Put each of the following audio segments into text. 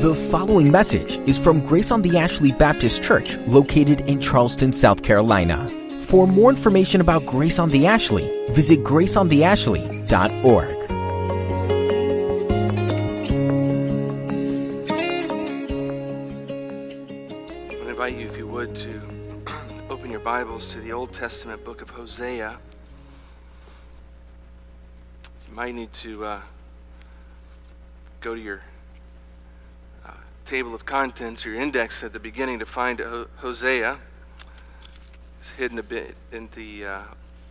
The following message is from Grace on the Ashley Baptist Church, located in Charleston, South Carolina. For more information about Grace on the Ashley, visit graceontheashley.org. I invite you, if you would, to open your Bibles to the Old Testament book of Hosea. Might need to uh, go to your uh, table of contents or your index at the beginning to find Hosea. It's hidden a bit in the uh,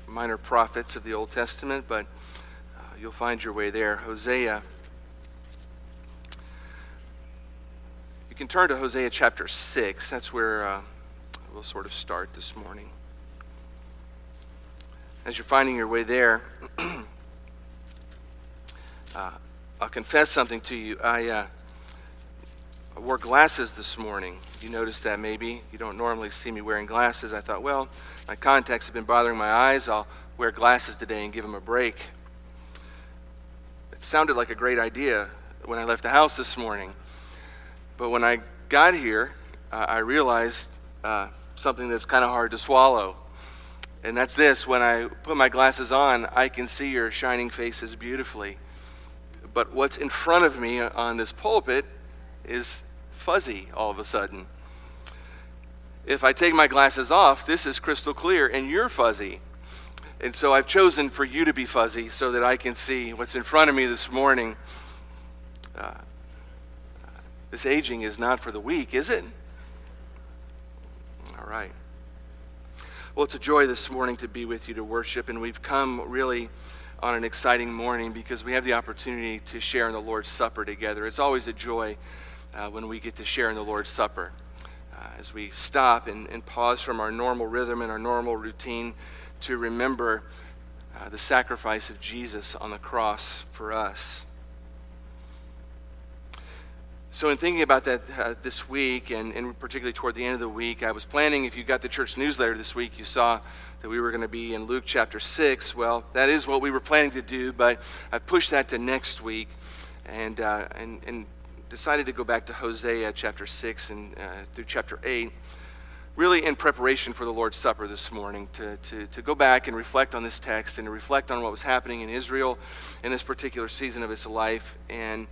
minor prophets of the Old Testament, but uh, you'll find your way there. Hosea. You can turn to Hosea chapter 6. That's where uh, we'll sort of start this morning. As you're finding your way there, uh, I'll confess something to you. I, uh, I wore glasses this morning. You noticed that maybe. You don't normally see me wearing glasses. I thought, well, my contacts have been bothering my eyes. I'll wear glasses today and give them a break. It sounded like a great idea when I left the house this morning. But when I got here, uh, I realized uh, something that's kind of hard to swallow. And that's this when I put my glasses on, I can see your shining faces beautifully. But what's in front of me on this pulpit is fuzzy all of a sudden. If I take my glasses off, this is crystal clear and you're fuzzy. And so I've chosen for you to be fuzzy so that I can see what's in front of me this morning. Uh, this aging is not for the weak, is it? All right. Well, it's a joy this morning to be with you to worship, and we've come really on an exciting morning because we have the opportunity to share in the Lord's Supper together. It's always a joy uh, when we get to share in the Lord's Supper. Uh, as we stop and, and, pause from our normal rhythm and our normal routine to remember uh, the sacrifice of Jesus on the cross for us. So, in thinking about that uh, this week, and, and, particularly toward the end of the week, I was planning, if you got the church newsletter this week, you saw that we were going to be in Luke chapter 6. Well, that is what we were planning to do, but I've pushed that to next week and, uh, and, and decided to go back to Hosea chapter 6 and uh, through chapter 8, really in preparation for the Lord's Supper this morning, to, to, to go back and reflect on this text and to reflect on what was happening in Israel in this particular season of its life. and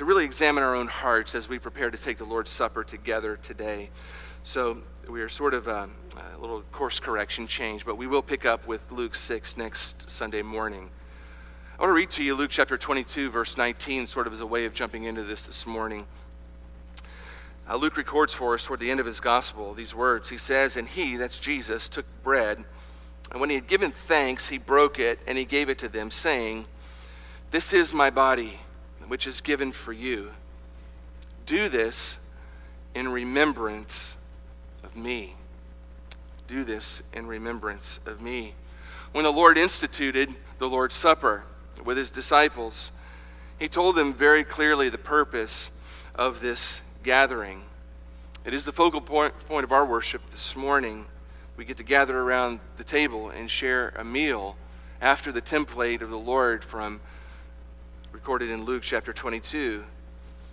to really examine our own hearts as we prepare to take the Lord's Supper together today. So we are sort of a, a, little course correction change, but we will pick up with Luke 6 next Sunday morning. I want to read to you Luke chapter 22, verse 19, sort of as a way of jumping into this this morning. Uh, Luke records for us toward the end of his gospel these words. He says, And he, that's Jesus, took bread, and when he had given thanks, he broke it, and he gave it to them, saying, This is my body which is given for you. Do this in remembrance of me. Do this in remembrance of me. When the Lord instituted the Lord's Supper with his disciples, he told them very clearly the purpose of this gathering. It is the focal point, point of our worship this morning. We get to gather around the table and share a meal after the template of the Lord from recorded in Luke chapter 22.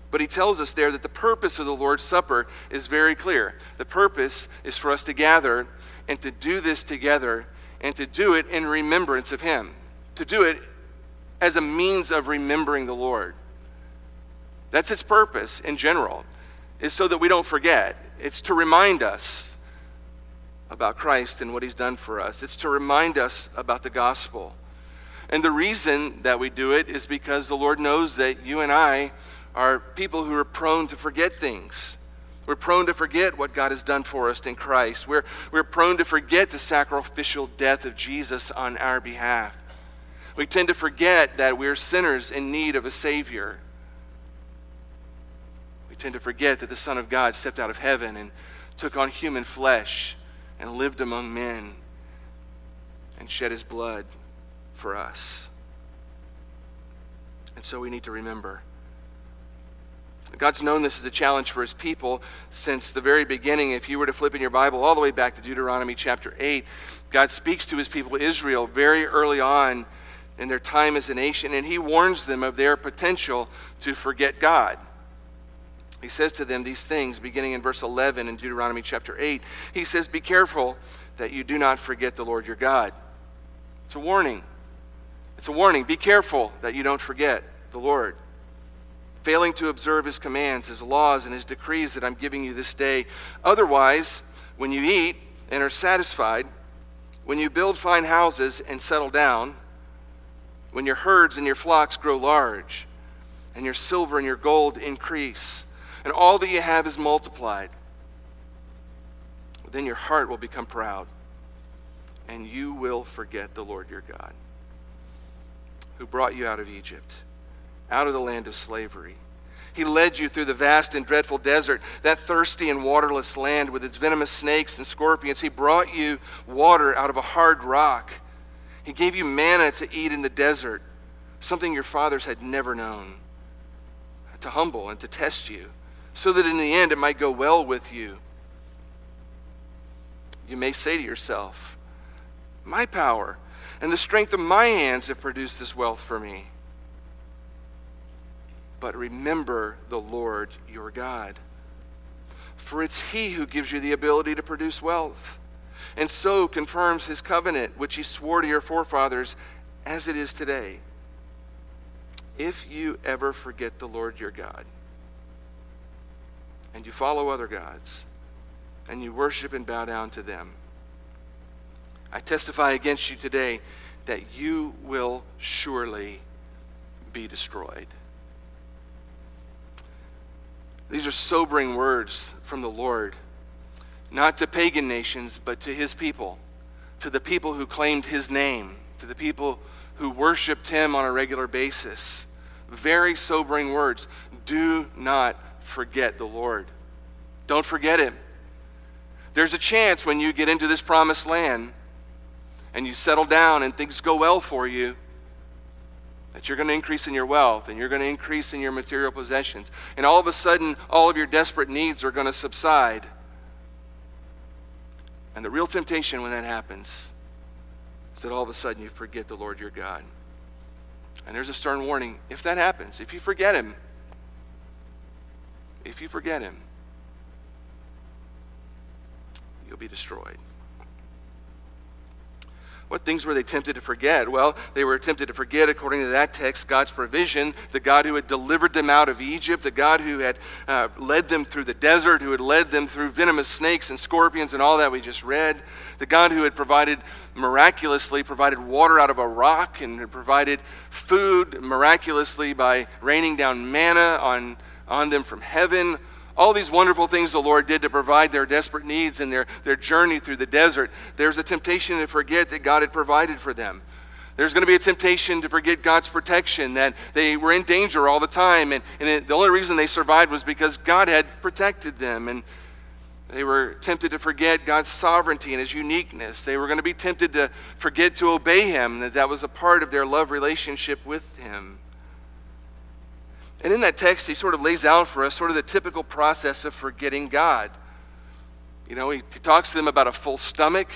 But he tells us there that the purpose of the Lord's Supper is very clear. The purpose is for us to gather and to do this together and to do it in remembrance of him, to do it as a means of remembering the Lord. That's its purpose in general, is so that we don't forget. It's to remind us about Christ and what he's done for us, it's to remind us about the gospel. And the reason that we do it is because the Lord knows that you and I are people who are prone to forget things. We're prone to forget what God has done for us in Christ. We're, we're prone to forget the sacrificial death of Jesus on our behalf. We tend to forget that we're sinners in need of a Savior. We tend to forget that the Son of God stepped out of heaven and took on human flesh and lived among men and shed his blood for us. And so we need to remember. God's known this as a challenge for his people since the very beginning. If you were to flip in your Bible all the way back to Deuteronomy chapter 8, God speaks to his people Israel very early on in their time as a nation, and he warns them of their potential to forget God. He says to them these things beginning in verse 11 in Deuteronomy chapter 8. He says, Be careful that you do not forget the Lord your God. It's a warning. It's a warning. Be careful that you don't forget the Lord. Failing to observe his commands, his laws, and his decrees that I'm giving you this day. Otherwise, when you eat and are satisfied, when you build fine houses and settle down, when your herds and your flocks grow large, and your silver and your gold increase, and all that you have is multiplied, then your heart will become proud, and you will forget the Lord your God, who brought you out of Egypt, out of the land of slavery. He led you through the vast and dreadful desert, that thirsty and waterless land with its venomous snakes and scorpions. He brought you water out of a hard rock. He gave you manna to eat in the desert, something your fathers had never known, to humble and to test you so that in the end it might go well with you. You may say to yourself, My power and the strength of my hands have produced this wealth for me. But remember the Lord your God. For it's He who gives you the ability to produce wealth, and so confirms His covenant, which He swore to your forefathers, as it is today. If you ever forget the Lord your God, and you follow other gods and you worship and bow down to them, I testify against you today that you will surely be destroyed. These are sobering words from the Lord, not to pagan nations, but to his people, to the people who claimed his name, to the people who worshiped him on a regular basis. Very sobering words. Do not forget the Lord. Don't forget Him. There's a chance when you get into this promised land and you settle down and things go well for you that you're going to increase in your wealth and you're going to increase in your material possessions. And all of a sudden, all of your desperate needs are going to subside. And the real temptation when that happens is that all of a sudden you forget the Lord your God. And there's a stern warning if that happens, if you forget Him, if you forget him, you'll be destroyed. What things were they tempted to forget? Well, they were tempted to forget, according to that text, God's provision, the God who had delivered them out of Egypt, the God who had uh, led them through the desert, who had led them through venomous snakes and scorpions and all that we just read, the God who had provided miraculously provided water out of a rock and had provided food miraculously by raining down manna on on them from heaven. All these wonderful things the Lord did to provide their desperate needs and their, their journey through the desert. There's a temptation to forget that God had provided for them. There's going to be a temptation to forget God's protection, that they were in danger all the time. And, and it, the only reason they survived was because God had protected them. And they were tempted to forget God's sovereignty and his uniqueness. They were going to be tempted to forget to obey him, that that was a part of their love relationship with him. And in that text, he sort of lays out for us sort of the typical process of forgetting God. You know, he, he talks to them about a full stomach.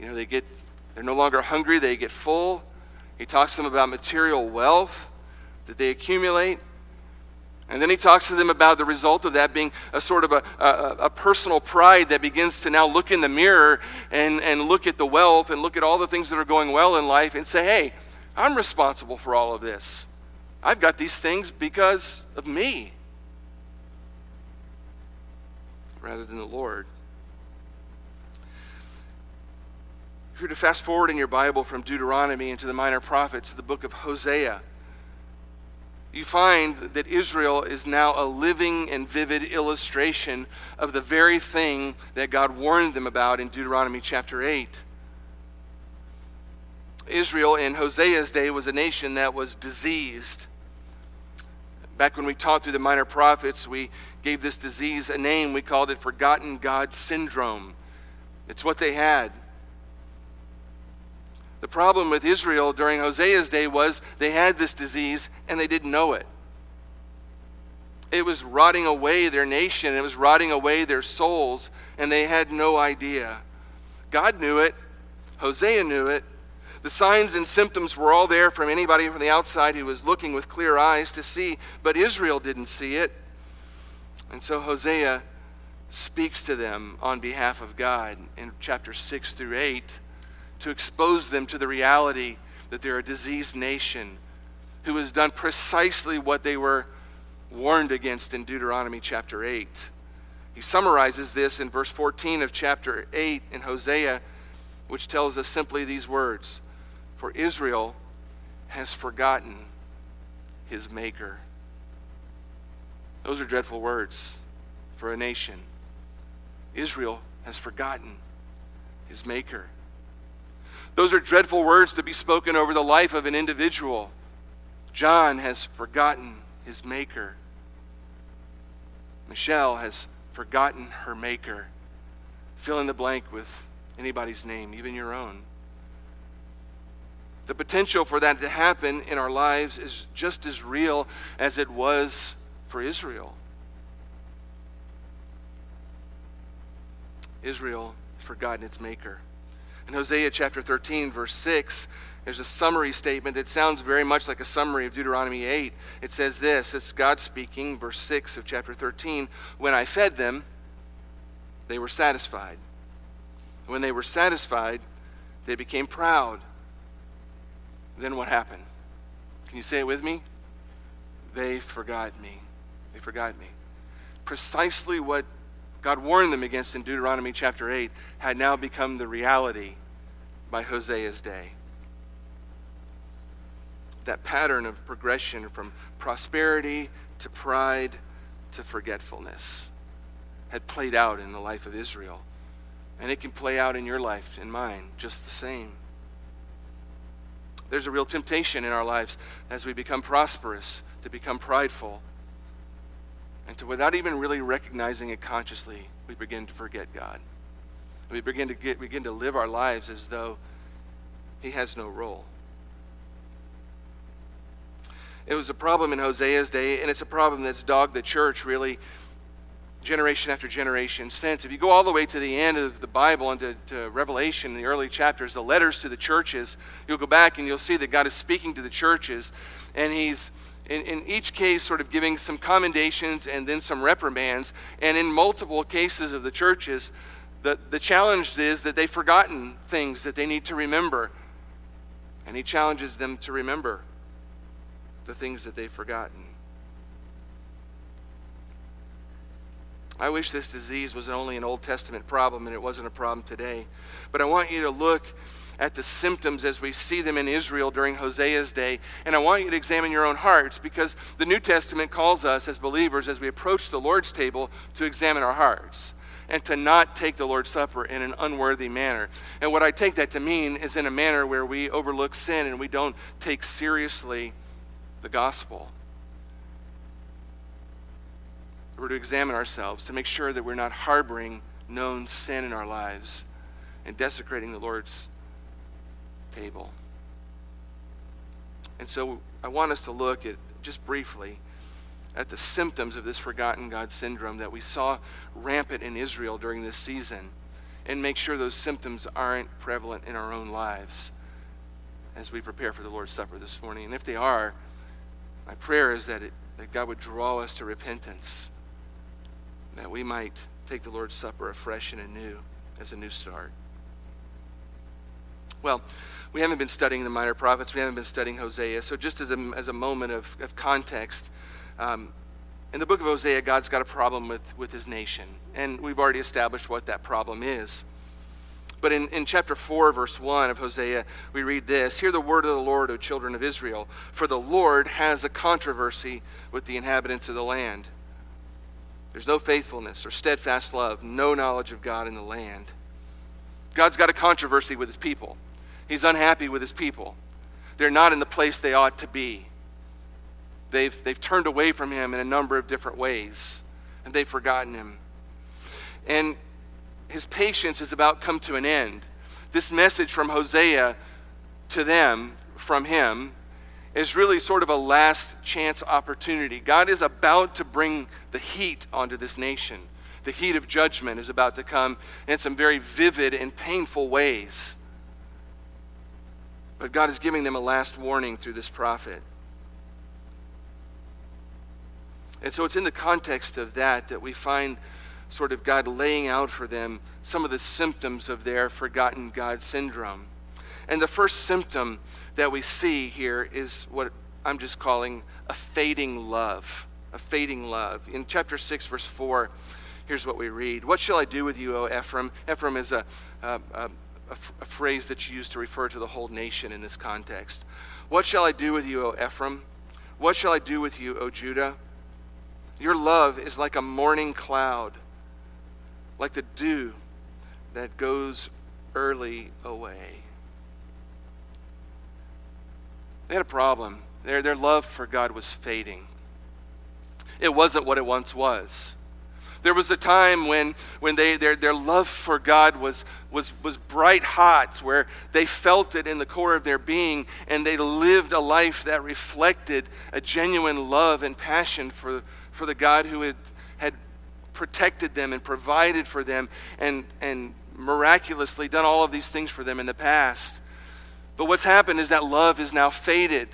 You know, they get, they're no longer hungry, they get full. He talks to them about material wealth that they accumulate. And then he talks to them about the result of that being a sort of a, a, a, personal pride that begins to now look in the mirror and, and look at the wealth and look at all the things that are going well in life and say, hey, I'm responsible for all of this. I've got these things because of me rather than the Lord. If you're to fast forward in your Bible from Deuteronomy into the minor prophets, the book of Hosea, you find that Israel is now a living and vivid illustration of the very thing that God warned them about in Deuteronomy chapter 8. Israel in Hosea's day was a nation that was diseased. Back when we taught through the minor prophets, we gave this disease a name. We called it Forgotten God Syndrome. It's what they had. The problem with Israel during Hosea's day was they had this disease and they didn't know it. It was rotting away their nation, it was rotting away their souls, and they had no idea. God knew it, Hosea knew it, The signs and symptoms were all there from anybody from the outside who was looking with clear eyes to see, but Israel didn't see it. And so Hosea speaks to them on behalf of God in chapter 6 through 8 to expose them to the reality that they're a diseased nation who has done precisely what they were warned against in Deuteronomy chapter 8. He summarizes this in verse 14 of chapter 8 in Hosea, which tells us simply these words For Israel has forgotten his Maker. Those are dreadful words for a nation. Israel has forgotten his Maker. Those are dreadful words to be spoken over the life of an individual. John has forgotten his Maker. Michelle has forgotten her Maker. Fill in the blank with anybody's name, even your own. The potential for that to happen in our lives is just as real as it was for Israel. Israel has forgotten its Maker. In Hosea chapter 13, verse 6, there's a summary statement that sounds very much like a summary of Deuteronomy 8. It says this it's God speaking, verse 6 of chapter 13. When I fed them, they were satisfied. When they were satisfied, they became proud. Then what happened? Can you say it with me? They forgot me. They forgot me. Precisely what God warned them against in Deuteronomy chapter 8 had now become the reality by Hosea's day. That pattern of progression from prosperity to pride to forgetfulness had played out in the life of Israel. And it can play out in your life and mine just the same. There's a real temptation in our lives as we become prosperous to become prideful and to, without even really recognizing it consciously, we begin to forget God. We begin to, get, begin to live our lives as though He has no role. It was a problem in Hosea's day, and it's a problem that's dogged the church really generation after generation since. If you go all the way to the end of the Bible and to, to, Revelation, in the early chapters, the letters to the churches, you'll go back and you'll see that God is speaking to the churches, and He's in, in each case sort of giving some commendations and then some reprimands. And in multiple cases of the churches, the, the challenge is that they've forgotten things that they need to remember. And he challenges them to remember the things that they've forgotten. I wish this disease was only an Old Testament problem and it wasn't a problem today. But I want you to look at the symptoms as we see them in Israel during Hosea's day. And I want you to examine your own hearts because the New Testament calls us as believers, as we approach the Lord's table, to examine our hearts and to not take the Lord's Supper in an unworthy manner. And what I take that to mean is in a manner where we overlook sin and we don't take seriously the gospel. We're to examine ourselves to make sure that we're not harboring known sin in our lives and desecrating the Lord's table. And so I want us to look at, just briefly, at the symptoms of this forgotten God syndrome that we saw rampant in Israel during this season and make sure those symptoms aren't prevalent in our own lives as we prepare for the Lord's Supper this morning. And if they are, my prayer is that, it, that God would draw us to repentance, that we might take the Lord's Supper afresh and anew as a new start. Well, we haven't been studying the minor prophets, we haven't been studying Hosea. So, just as a, as a moment of, of context, um, in the book of Hosea, God's got a problem with, with his nation. And we've already established what that problem is. But in, in chapter 4, verse 1 of Hosea, we read this Hear the word of the Lord, O children of Israel, for the Lord has a controversy with the inhabitants of the land. There's no faithfulness or steadfast love, no knowledge of God in the land. God's got a controversy with his people. He's unhappy with his people. They're not in the place they ought to be. They've, they've turned away from him in a number of different ways, and they've forgotten him. And his patience is about come to an end. This message from Hosea to them, from him, is really sort of a last chance opportunity. God is about to bring the heat onto this nation. The heat of judgment is about to come in some very vivid and painful ways. But God is giving them a last warning through this prophet. And so it's in the context of that that we find sort of God laying out for them some of the symptoms of their forgotten God syndrome. And the first symptom that we see here is what I'm just calling a fading love. A fading love. In chapter 6, verse 4, here's what we read What shall I do with you, O Ephraim? Ephraim is a, phrase that's used to refer to the whole nation in this context. What shall I do with you, O Ephraim? What shall I do with you, O Judah? Your love is like a morning cloud, like the dew that goes early away. They had a problem. Their, their love for God was fading. It wasn't what it once was. There was a time when, when they, their, their love for God was, was, was bright hot, where they felt it in the core of their being, and they lived a life that reflected a genuine love and passion for, for the God who had, had protected them and provided for them and, and miraculously done all of these things for them in the past. But what's happened is that love is now faded.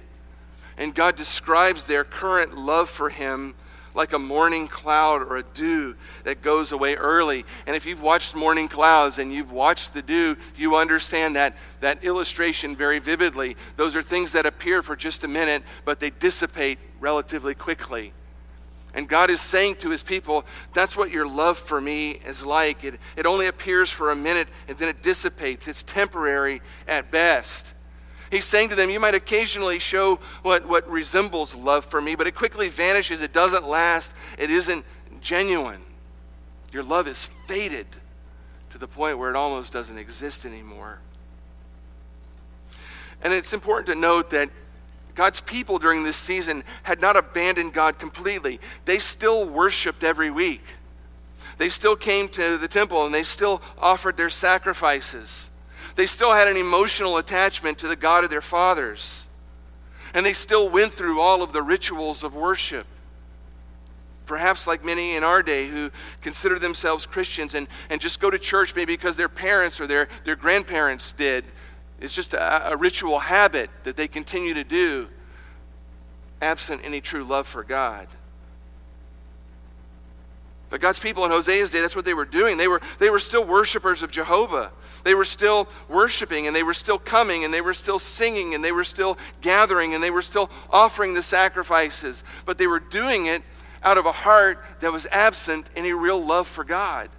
And God describes their current love for Him like a morning cloud or a dew that goes away early. And if you've watched morning clouds and you've watched the dew, you understand that, that illustration very vividly. Those are things that appear for just a minute, but they dissipate relatively quickly. And God is saying to his people, that's what your love for me is like. It, it only appears for a minute and then it dissipates. It's temporary at best. He's saying to them, You might occasionally show what, what resembles love for me, but it quickly vanishes. It doesn't last. It isn't genuine. Your love is faded to the point where it almost doesn't exist anymore. And it's important to note that God's people during this season had not abandoned God completely. They still worshiped every week. They still came to the temple and they still offered their sacrifices. They still had an emotional attachment to the God of their fathers. And they still went through all of the rituals of worship. Perhaps like many in our day who consider themselves Christians and, and just go to church maybe because their parents or their, their grandparents did it's just a, a ritual habit that they continue to do, absent any true love for God. But God's people in Hosea's day, that's what they were doing. They were, they were still worshipers of Jehovah. They were still worshiping and they were still coming and they were still singing and they were still gathering and they were still offering the sacrifices. But they were doing it out of a heart that was absent any real love for God.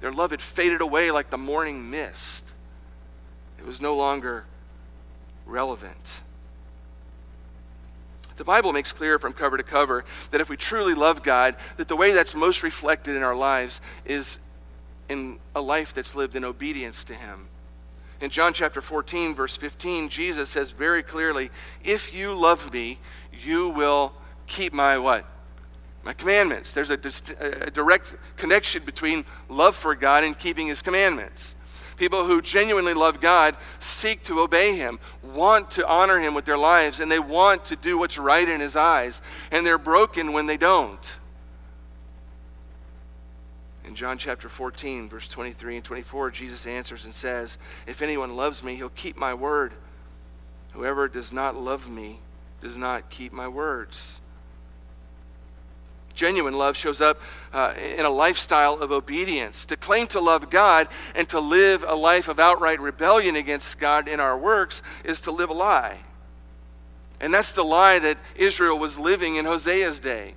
Their love had faded away like the morning mist. It was no longer relevant. The Bible makes clear from cover to cover that if we truly love God, that the way that's most reflected in our lives is in a life that's lived in obedience to Him. In John chapter 14, verse 15, Jesus says very clearly, If you love me, you will keep my what? My commandments. There's a, a direct connection between love for God and keeping His commandments. People who genuinely love God seek to obey Him, want to honor Him with their lives, and they want to do what's right in His eyes. And they're broken when they don't. In John chapter 14, verse 23 and 24, Jesus answers and says, If anyone loves me, he'll keep my word. Whoever does not love me does not keep my words. Genuine love shows up uh, in a lifestyle of obedience. To claim to love God and to live a life of outright rebellion against God in our works is to live a lie. And that's the lie that Israel was living in Hosea's day.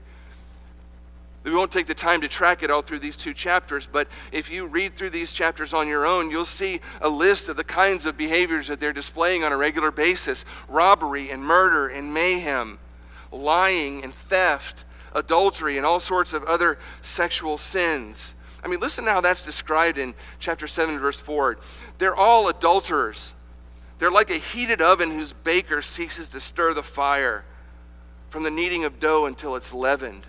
We won't take the time to track it all through these two chapters, but if you read through these chapters on your own, you'll see a list of the kinds of behaviors that they're displaying on a regular basis robbery and murder and mayhem, lying and theft, adultery, and all sorts of other sexual sins. I mean, listen to how that's described in chapter 7, verse 4. They're all adulterers. They're like a heated oven whose baker ceases to stir the fire from the kneading of dough until it's leavened.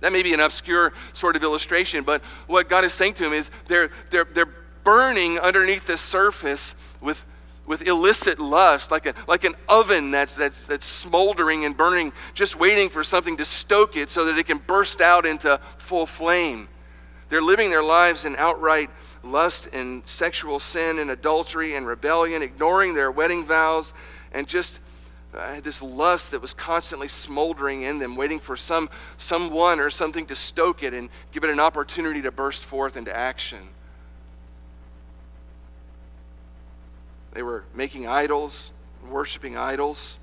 That may be an obscure sort of illustration, but what God is saying to him is they're, they're, they're burning underneath the surface with with illicit lust, like, a, like an oven that's, that's, that's smoldering and burning, just waiting for something to stoke it so that it can burst out into full flame. They're living their lives in outright lust and sexual sin and adultery and rebellion, ignoring their wedding vows, and just uh, this lust that was constantly smoldering in them, waiting for some someone or something to stoke it and give it an opportunity to burst forth into action. They were making idols, worshiping idols.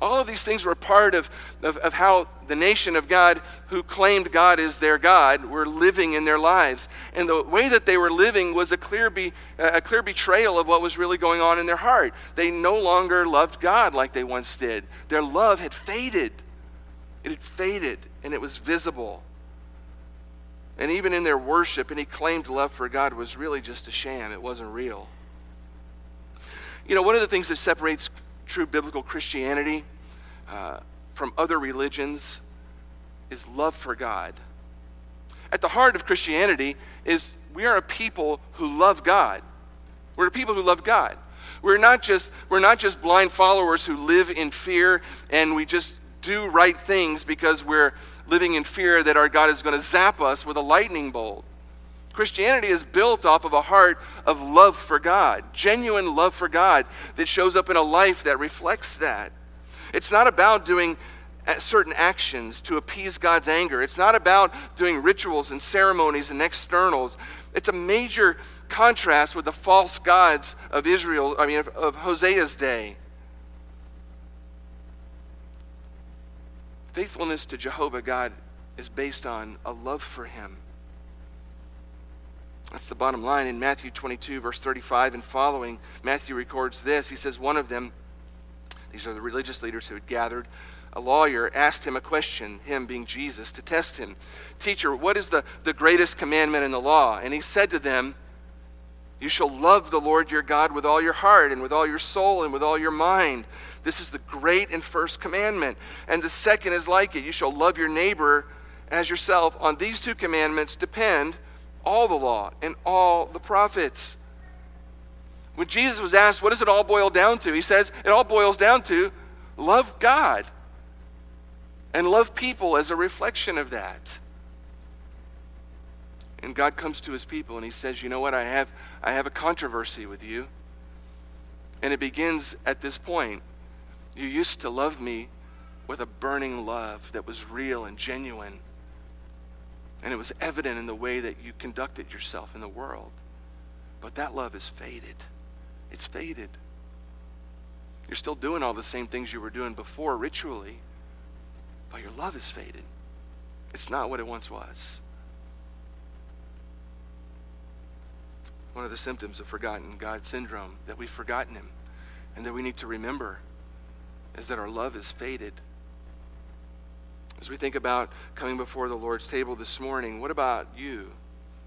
All of these things were part of, of, of, how the nation of God, who claimed God as their God, were living in their lives. And the way that they were living was a clear, be, a clear betrayal of what was really going on in their heart. They no longer loved God like they once did. Their love had faded. It had faded, and it was visible. And even in their worship, any claimed love for God was really just a sham, it wasn't real. You know, one of the things that separates true biblical Christianity uh, from other religions is love for God. At the heart of Christianity is we are a people who love God. We're a people who love God. We're not just, we're not just blind followers who live in fear and we just do right things because we're living in fear that our God is going to zap us with a lightning bolt. Christianity is built off of a heart of love for God, genuine love for God that shows up in a life that reflects that. It's not about doing uh, certain actions to appease God's anger. It's not about doing rituals and ceremonies and externals. It's a major contrast with the false gods of Israel, I mean, of, of Hosea's day. Faithfulness to Jehovah God is based on a love for Him that's the bottom line. In Matthew 22, verse 35 and following, Matthew records this. He says, One of them, these are the religious leaders who had gathered, a lawyer asked him a question, him being Jesus, to test him. Teacher, what is the, the greatest commandment in the law? And he said to them, You shall love the Lord your God with all your heart and with all your soul and with all your mind. This is the great and first commandment. And the second is like it you shall love your neighbor as yourself. On these two commandments depend all the law and all the prophets. When Jesus was asked, what does it all boil down to? He says, it all boils down to love God and love people as a reflection of that. And God comes to his people and he says, You know what? I have, I have a controversy with you. And it begins at this point. You used to love me with a burning love that was real and genuine. And it was evident in the way that you conducted yourself in the world. But that love is faded. It's faded. You're still doing all the same things you were doing before ritually, but your love is faded. It's not what it once was. One of the symptoms of forgotten God syndrome, that we've forgotten Him, and that we need to remember, is that our love is faded. As we think about coming before the Lord's table this morning, what about you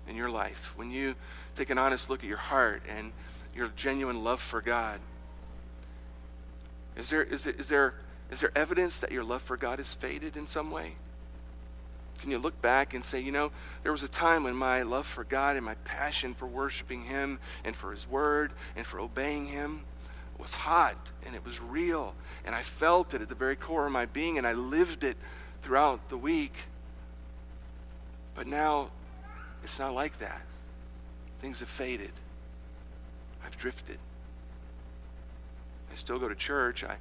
in your life? When you take an honest look at your heart and your genuine love for God, is there, is, is, there, is there evidence that your love for God has faded in some way? Can you look back and say, you know, there was a time when my love for God and my passion for worshiping Him and for His Word and for obeying Him was hot and it was real and I felt it at the very core of my being and I lived it throughout the week. But now it's not like that. Things have faded. I've drifted. I still go to church. I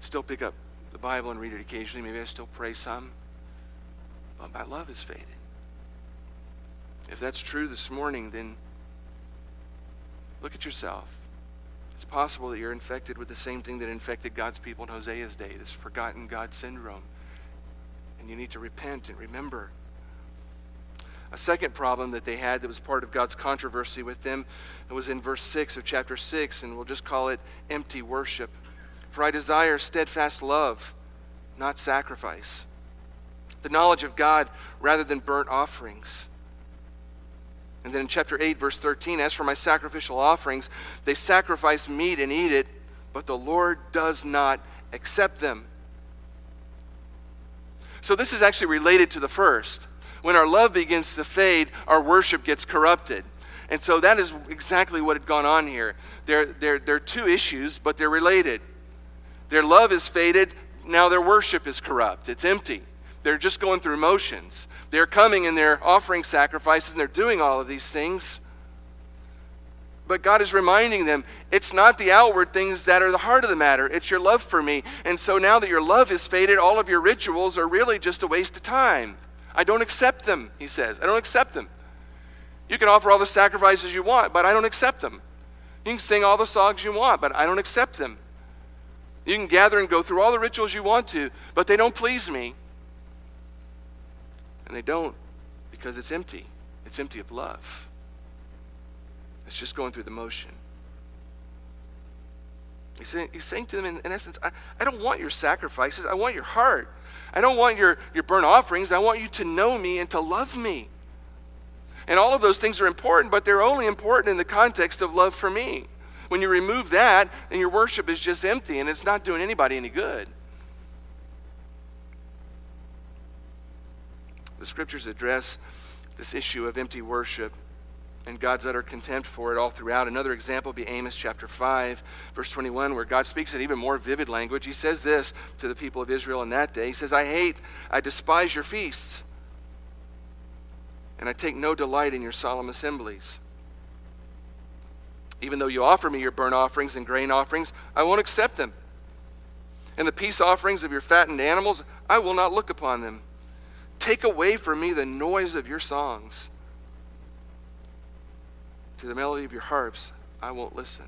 still pick up the Bible and read it occasionally. Maybe I still pray some. But my love has faded. If that's true this morning, then look at yourself. It's possible that you're infected with the same thing that infected God's people in Hosea's day this forgotten God syndrome you need to repent and remember. A second problem that they had that was part of God's controversy with them was in verse 6 of chapter 6, and we'll just call it empty worship. For I desire steadfast love, not sacrifice. The knowledge of God rather than burnt offerings. And then in chapter 8, verse 13, as for my sacrificial offerings, they sacrifice meat and eat it, but the Lord does not accept them. So this is actually related to the first. When our love begins to fade, our worship gets corrupted. And so that is exactly what had gone on here. There, there, there are two issues, but they're related. Their love is faded, now their worship is corrupt. It's empty. They're just going through motions. They're coming and they're offering sacrifices and they're doing all of these things. But God is reminding them it's not the outward things that are the heart of the matter, it's your love for me. And so now that your love is faded, all of your rituals are really just a waste of time. I don't accept them, he says. I don't accept them. You can offer all the sacrifices you want, but I don't accept them. You can sing all the songs you want, but I don't accept them. You can gather and go through all the rituals you want to, but they don't please me. And they don't because it's empty. It's empty of love. It's just going through the motion. He's saying, he's saying to them, in, in essence, I, I don't want your sacrifices. I want your heart. I don't want your, your burnt offerings. I want you to know me and to love me. And all of those things are important, but they're only important in the context of love for me. When you remove that, then your worship is just empty and it's not doing anybody any good. The scriptures address this issue of empty worship and God's utter contempt for it all throughout. Another example be Amos chapter 5, verse 21, where God speaks in even more vivid language. He says this to the people of Israel in that day He says, I hate, I despise your feasts and I take no delight in your solemn assemblies. Even though you offer me your burnt offerings and grain offerings, I won't accept them. And the peace offerings of your fattened animals, I will not look upon them. Take away from me the noise of your songs. To the melody of your harps, I won't listen.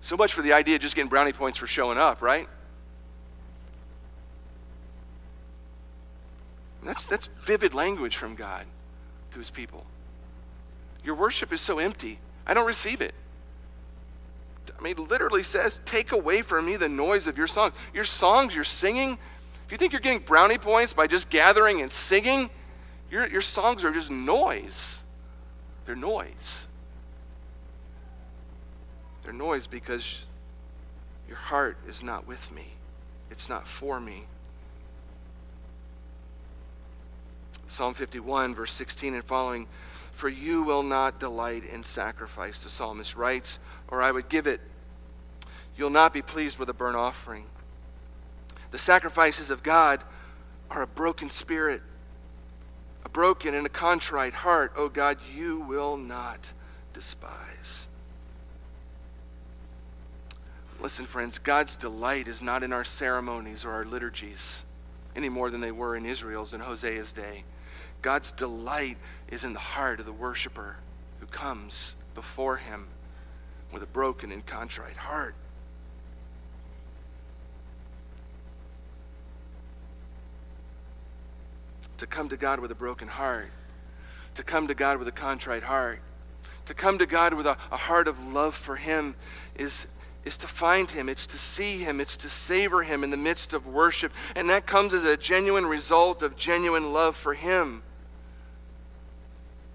So much for the idea of just getting brownie points for showing up, right? That's, that's vivid language from God to his people. Your worship is so empty. I don't receive it. I mean, literally says, Take away from me the noise of your song. Your songs, you're singing. If you think you're getting brownie points by just gathering and singing, your, your songs are just noise. They're noise. They're noise because your heart is not with me, it's not for me. Psalm 51, verse 16 and following For you will not delight in sacrifice, the psalmist writes, or I would give it. You'll not be pleased with a burnt offering. The sacrifices of God are a broken spirit, a broken and a contrite heart. Oh God, you will not despise. Listen, friends, God's delight is not in our ceremonies or our liturgies any more than they were in Israel's in Hosea's day. God's delight is in the heart of the worshiper who comes before him with a broken and contrite heart. To come to God with a broken heart, to come to God with a contrite heart, to come to God with a, a heart of love for Him is, is to find Him, it's to see Him, it's to savor Him in the midst of worship. And that comes as a genuine result of genuine love for Him.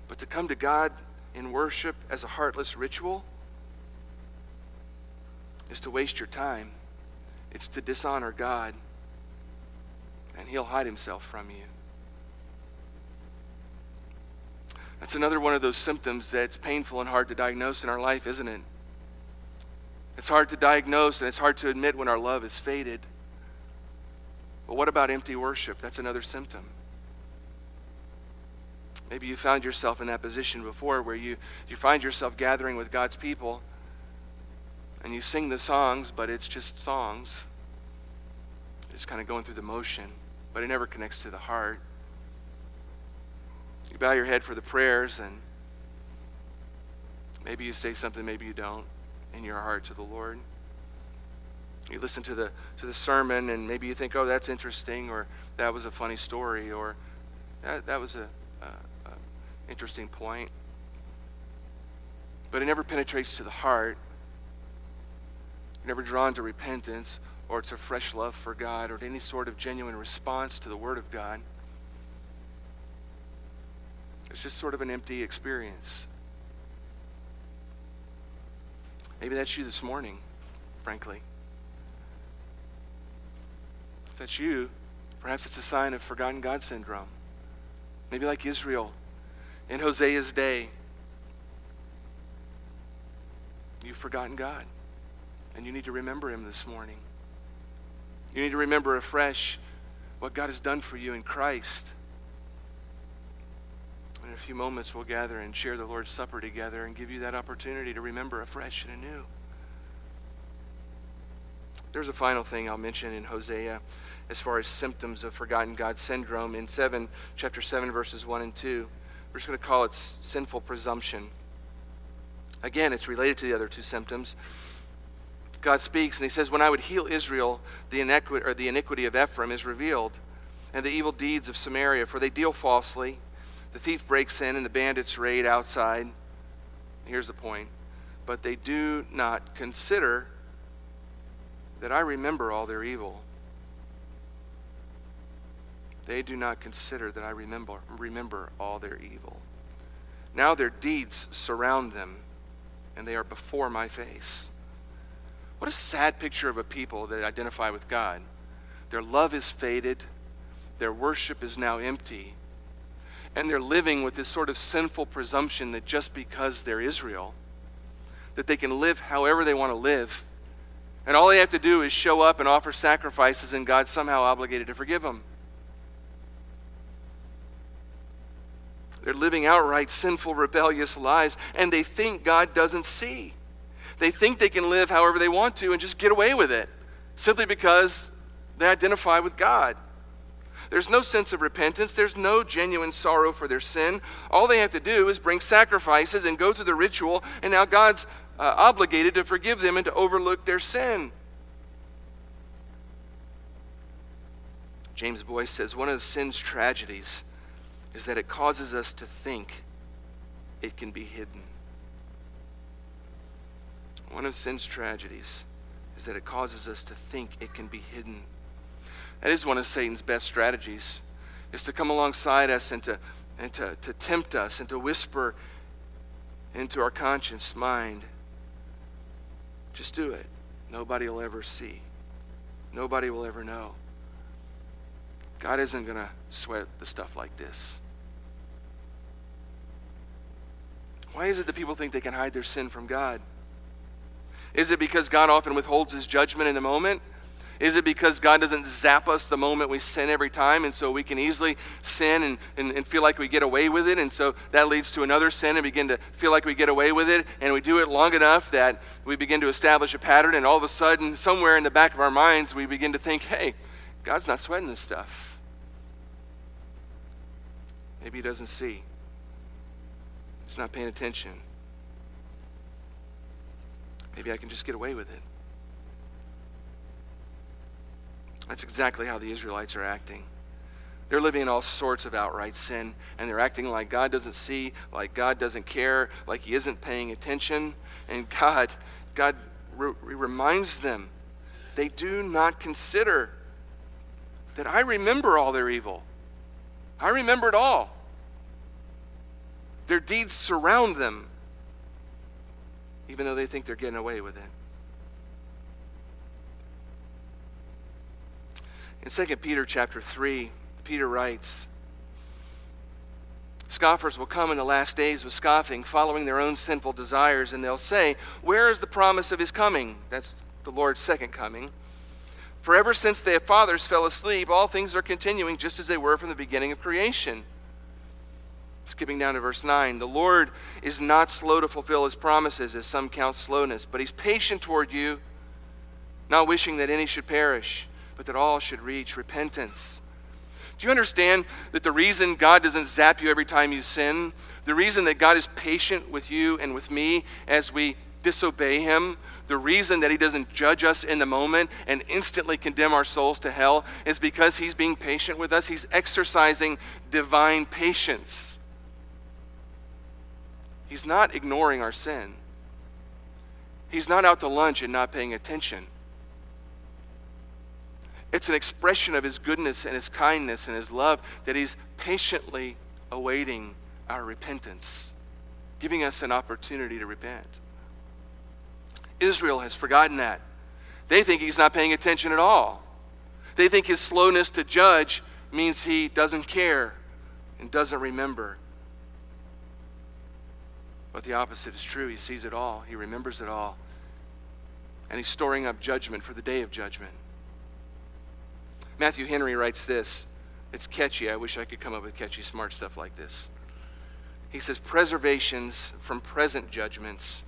But to come to God in worship as a heartless ritual is to waste your time. It's to dishonor God, and He'll hide Himself from you. That's another one of those symptoms that's painful and hard to diagnose in our life, isn't it? It's hard to diagnose and it's hard to admit when our love is faded. But what about empty worship? That's another symptom. Maybe you found yourself in that position before where you, you find yourself gathering with God's people and you sing the songs, but it's just songs. Just kind of going through the motion, but it never connects to the heart. Bow your head for the prayers, and maybe you say something, maybe you don't, in your heart to the Lord. You listen to the to the sermon, and maybe you think, "Oh, that's interesting," or "That was a funny story," or "That, that was a, a, interesting point. But it never penetrates to the heart. You're never drawn to repentance or to fresh love for God or to any sort of genuine response to the Word of God. It's just sort of an empty experience. Maybe that's you this morning, frankly. If that's you, perhaps it's a sign of forgotten God syndrome. Maybe like Israel, in Hosea's day. You've forgotten God, and you need to remember Him this morning. You need to remember afresh what God has done for you in Christ. In a few moments, we'll gather and share the Lord's Supper together and give you that opportunity to remember afresh and anew. There's a final thing I'll mention in Hosea as far as symptoms of forgotten God syndrome in 7 chapter 7 verses 1 and 2. We're just going to call it sinful presumption. Again, it's related to the other two symptoms. God speaks and he says, When I would heal Israel, the or the iniquity of Ephraim is revealed, and the evil deeds of Samaria, for they deal falsely. The thief breaks in, and the bandits raid outside. Here's the point. But they do not consider that I remember all their evil. They do not consider that I remember, remember all their evil. Now their deeds surround them, and they are before my face. What a sad picture of a people that identify with God. Their love is faded, their worship is now empty, and they're living with this sort of sinful presumption that just because they're Israel, that they can live however they want to live. And all they have to do is show up and offer sacrifices, and God's somehow obligated to forgive them. They're living outright sinful, rebellious lives, and they think God doesn't see. They think they can live however they want to and just get away with it simply because they identify with God. There's no sense of repentance. There's no genuine sorrow for their sin. All they have to do is bring sacrifices and go through the ritual, and now God's uh, obligated to forgive them and to overlook their sin. James Boice says one of sin's tragedies is that it causes us to think it can be hidden. One of sin's tragedies is that it causes us to think it can be hidden. That is one of Satan's best strategies, is to come alongside us and to, and to, to tempt us and to whisper into our conscious mind, just do it. Nobody will ever see. Nobody will ever know. God isn't going to sweat the stuff like this. Why is it that people think they can hide their sin from God? Is it because God often withholds his judgment in the moment? Is it because God doesn't zap us the moment we sin every time, and so we can easily sin and, and, and, feel like we get away with it, and so that leads to another sin and begin to feel like we get away with it, and we do it long enough that we begin to establish a pattern, and all of a sudden, somewhere in the back of our minds, we begin to think, hey, God's not sweating this stuff. Maybe He doesn't see, He's not paying attention. Maybe I can just get away with it. That's exactly how the Israelites are acting. They're living in all sorts of outright sin, and they're acting like God doesn't see, like God doesn't care, like He isn't paying attention. And God, God re- reminds them, they do not consider that I remember all their evil. I remember it all. Their deeds surround them, even though they think they're getting away with it. In 2 Peter chapter 3, Peter writes, Scoffers will come in the last days with scoffing, following their own sinful desires, and they'll say, Where is the promise of his coming? That's the Lord's second coming. For ever since their fathers fell asleep, all things are continuing just as they were from the beginning of creation. Skipping down to verse 9. The Lord is not slow to fulfill his promises, as some count slowness, but he's patient toward you, not wishing that any should perish but that all should reach repentance. Do you understand that the reason God doesn't zap you every time you sin, the reason that God is patient with you and with me as we disobey Him, the reason that He doesn't judge us in the moment and instantly condemn our souls to hell is because He's being patient with us. He's exercising divine patience. He's not ignoring our sin, He's not out to lunch and not paying attention. It's an expression of His goodness and His kindness and His love that He's patiently awaiting our repentance, giving us an opportunity to repent. Israel has forgotten that. They think He's not paying attention at all. They think His slowness to judge means He doesn't care and doesn't remember. But the opposite is true. He sees it all, He remembers it all. And He's storing up judgment for the day of judgment. Matthew Henry writes this. It's catchy. I wish I could come up with catchy, smart stuff like this. He says, Preservations from present judgments,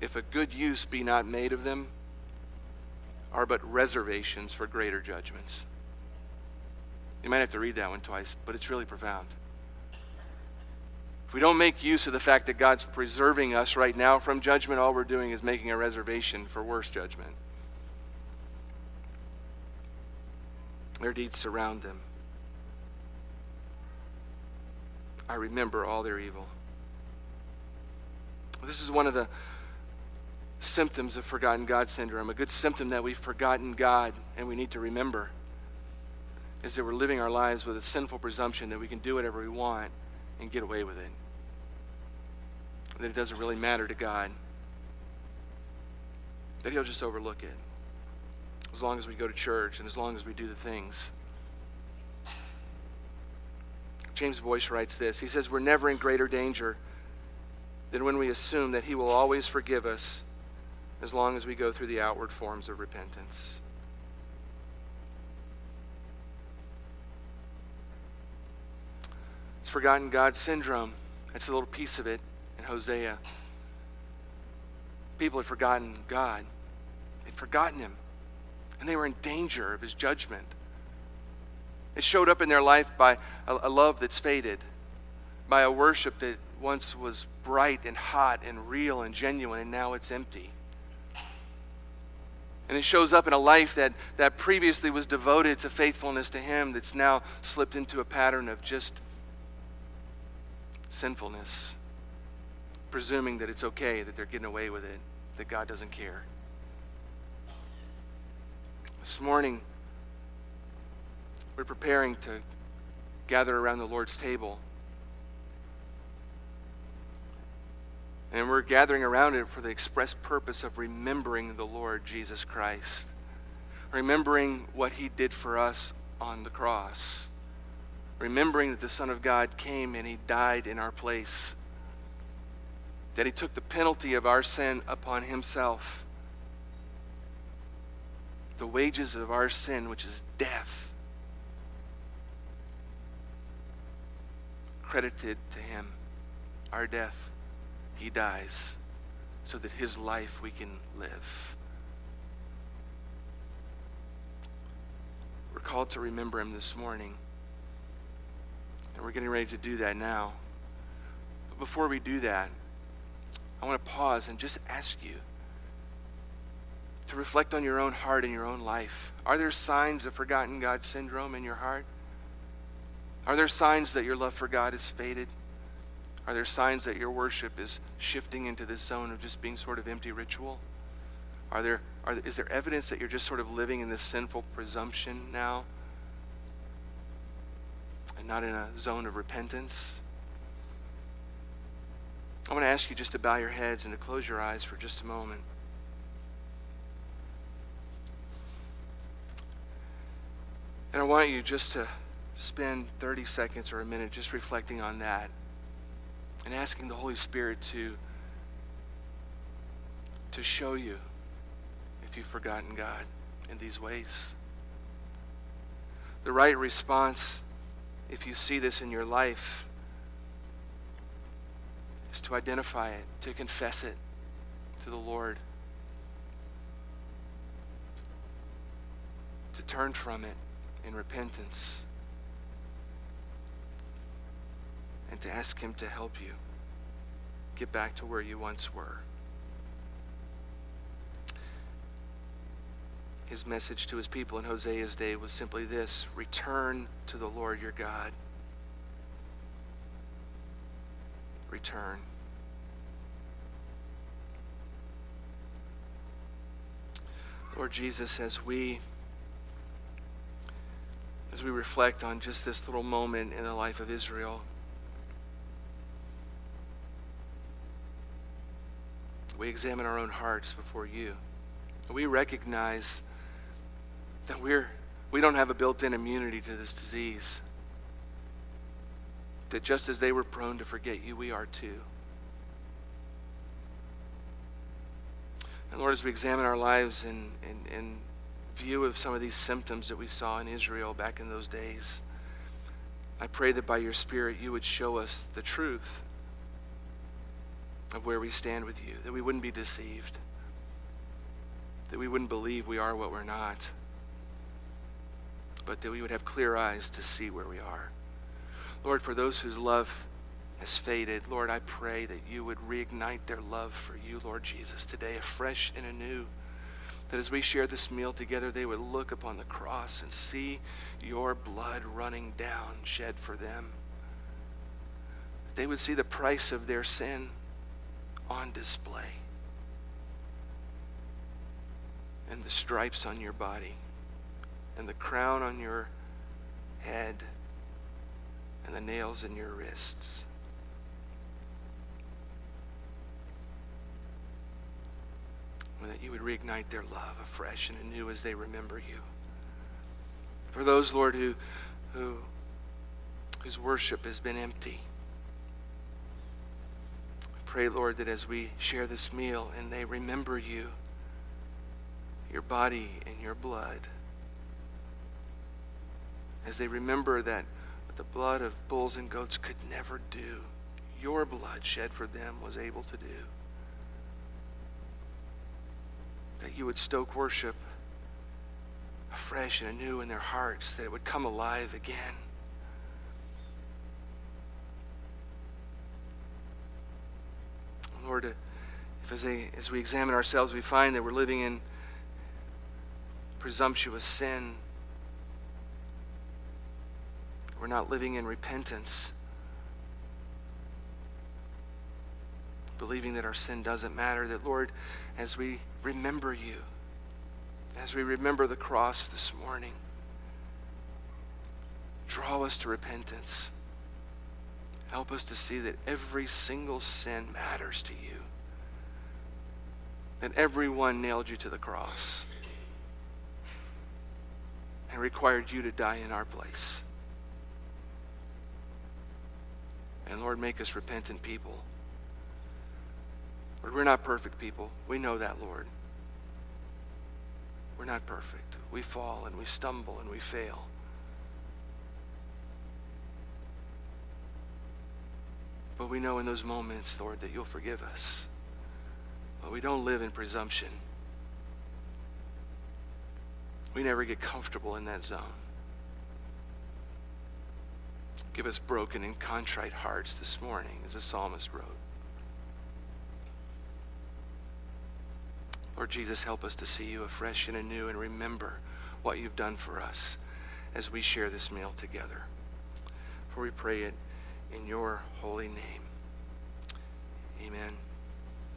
if a good use be not made of them, are but reservations for greater judgments. You might have to read that one twice, but it's really profound. If we don't make use of the fact that God's preserving us right now from judgment, all we're doing is making a reservation for worse judgment. Their deeds surround them. I remember all their evil. This is one of the symptoms of forgotten God syndrome. A good symptom that we've forgotten God and we need to remember is that we're living our lives with a sinful presumption that we can do whatever we want and get away with it. That it doesn't really matter to God. That He'll just overlook it as long as we go to church and as long as we do the things. James Boice writes this. He says, We're never in greater danger than when we assume that He will always forgive us as long as we go through the outward forms of repentance. It's forgotten God syndrome. That's a little piece of it in Hosea. People had forgotten God, they'd forgotten Him and they were in danger of his judgment. It showed up in their life by a, a, love that's faded, by a worship that once was bright and hot and real and genuine, and now it's empty. And it shows up in a life that, that previously was devoted to faithfulness to Him that's now slipped into a pattern of just sinfulness, presuming that it's okay, that they're getting away with it, that God doesn't care. This morning, we're preparing to gather around the Lord's table. And we're gathering around it for the express purpose of remembering the Lord Jesus Christ, remembering what he did for us on the cross, remembering that the Son of God came and he died in our place, that he took the penalty of our sin upon himself the wages of our sin, which is death, credited to him. Our death, he dies so that his life we can live. We're called to remember him this morning. And we're getting ready to do that now. But before we do that, I want to pause and just ask you to reflect on your own heart and your own life. Are there signs of forgotten God syndrome in your heart? Are there signs that your love for God has faded? Are there signs that your worship is shifting into this zone of just being sort of empty ritual? Are there, are, is there evidence that you're just sort of living in this sinful presumption now and not in a zone of repentance? I want to ask you just to bow your heads and to close your eyes for just a moment. And I want you just to spend 30 seconds or a minute just reflecting on that and asking the Holy Spirit to, to show you if you've forgotten God in these ways. The right response, if you see this in your life, is to identify it, to confess it to the Lord, to turn from it in repentance and to ask Him to help you get back to where you once were. His message to his people in Hosea's day was simply this return to the Lord your God. Return. Lord Jesus, as we as we reflect on just this little moment in the life of Israel. We examine our own hearts before you. We recognize that we're, we don't have a built in immunity to this disease. That just as they were prone to forget you, we are too. And Lord, as we examine our lives and, and, and view of some of these symptoms that we saw in Israel back in those days. I pray that by your Spirit you would show us the truth of where we stand with you, that we wouldn't be deceived, that we wouldn't believe we are what we're not, but that we would have clear eyes to see where we are. Lord, for those whose love has faded, Lord, I pray that you would reignite their love for you, Lord Jesus, today, afresh and anew. That as we share this meal together, they would look upon the cross and see your blood running down, shed for them. They would see the price of their sin on display. And the stripes on your body, and the crown on your head, and the nails in your wrists. And that you would reignite their love afresh and anew as they remember you. For those, Lord, who, who whose worship has been empty pray, Lord, that as we share this meal and they remember you, your body and your blood, as they remember that the blood of bulls and goats could never do, your blood shed for them was able to do. That you would stoke worship afresh and anew in their hearts, that it would come alive again. Lord, if as, a, as we examine ourselves, we find that we're living in presumptuous sin, we're not living in repentance, believing that our sin doesn't matter, that, Lord, as we remember you, as we remember the cross this morning, draw us to repentance. Help us to see that every single sin matters to you. That everyone nailed you to the cross and required you to die in our place. And Lord, make us repentant people. Lord, we're not perfect people. We know that, Lord. We're not perfect. We fall and we stumble and we fail. But we know in those moments, Lord, that you'll forgive us. But we don't live in presumption. We never get comfortable in that zone. Give us broken and contrite hearts this morning, as the psalmist wrote. Lord Jesus, help us to see you afresh and anew and remember what you've done for us as we share this meal together. For we pray it in your holy name. Amen.